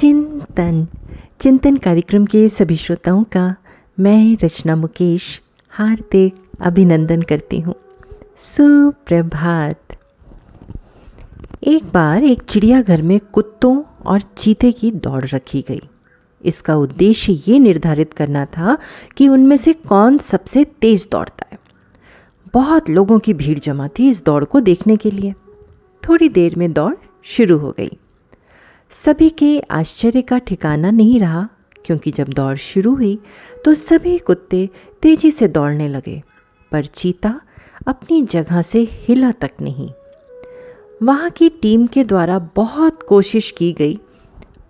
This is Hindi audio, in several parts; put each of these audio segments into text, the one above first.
चिंतन। चिंतन कार्यक्रम के सभी श्रोताओं का मैं, रचना मुकेश, हार्दिक अभिनंदन करती हूँ। सुप्रभात। एक बार एक चिड़ियाघर में कुत्तों और चीते की दौड़ रखी गई। इसका उद्देश्य ये निर्धारित करना था कि उनमें से कौन सबसे तेज दौड़ता है। बहुत लोगों की भीड़ जमा थी इस दौड़ को देखने के लिए। थोड़ी देर में दौड़ शुरू हो गई। सभी के आश्चर्य का ठिकाना नहीं रहा, क्योंकि जब दौड़ शुरू हुई तो सभी कुत्ते तेज़ी से दौड़ने लगे, पर चीता अपनी जगह से हिला तक नहीं। वहाँ की टीम के द्वारा बहुत कोशिश की गई,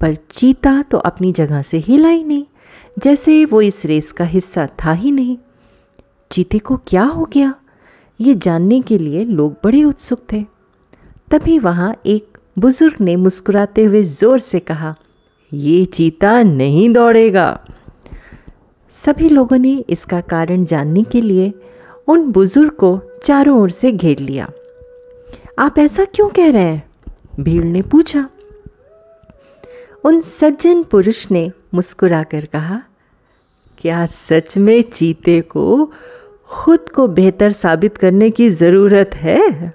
पर चीता तो अपनी जगह से हिला ही नहीं, जैसे वो इस रेस का हिस्सा था ही नहीं। चीते को क्या हो गया? ये जानने के लिए लोग बड़े उत्सुक थे। तभी वहाँ एक बुज़ुर्ग ने मुस्कुराते हुए ज़ोर से कहा, ये चीता नहीं दौड़ेगा। सभी लोगों ने इसका कारण जानने के लिए उन बुज़ुर्ग को चारों ओर से घेर लिया। आप ऐसा क्यों कह रहे हैं? भीड़ ने पूछा। उन सज्जन पुरुष ने मुस्कुराकर कहा, क्या सच में चीते को खुद को बेहतर साबित करने की ज़रूरत है?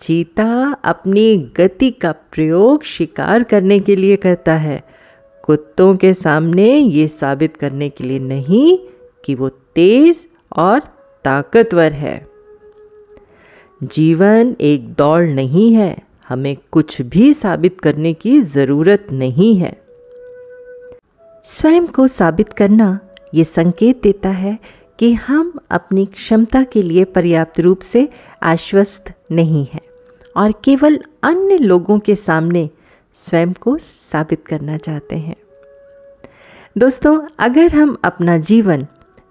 चीता अपनी गति का प्रयोग शिकार करने के लिए करता है। कुत्तों के सामने ये साबित करने के लिए नहीं कि वो तेज और ताकतवर है। जीवन एक दौड़ नहीं है, हमें कुछ भी साबित करने की ज़रूरत नहीं है। स्वयं को साबित करना ये संकेत देता है कि हम अपनी क्षमता के लिए पर्याप्त रूप से आश्वस्त नहीं हैं। और केवल अन्य लोगों के सामने स्वयं को साबित करना चाहते हैं। दोस्तों, अगर हम अपना जीवन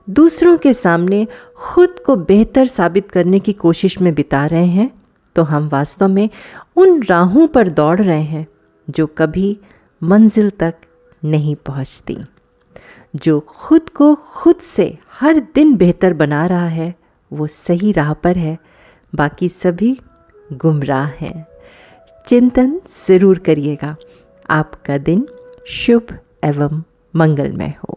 दूसरों के सामने खुद को बेहतर साबित करने की कोशिश में बिता रहे हैं तो हम वास्तव में उन राहों पर दौड़ रहे हैं जो कभी मंजिल तक नहीं पहुँचती, जो खुद को खुद से हर दिन बेहतर बना रहा है, वो सही राह पर है। बाकी सभी गुमराह हैं। चिंतन ज़रूर करिएगा। आपका दिन शुभ एवं मंगलमय हो।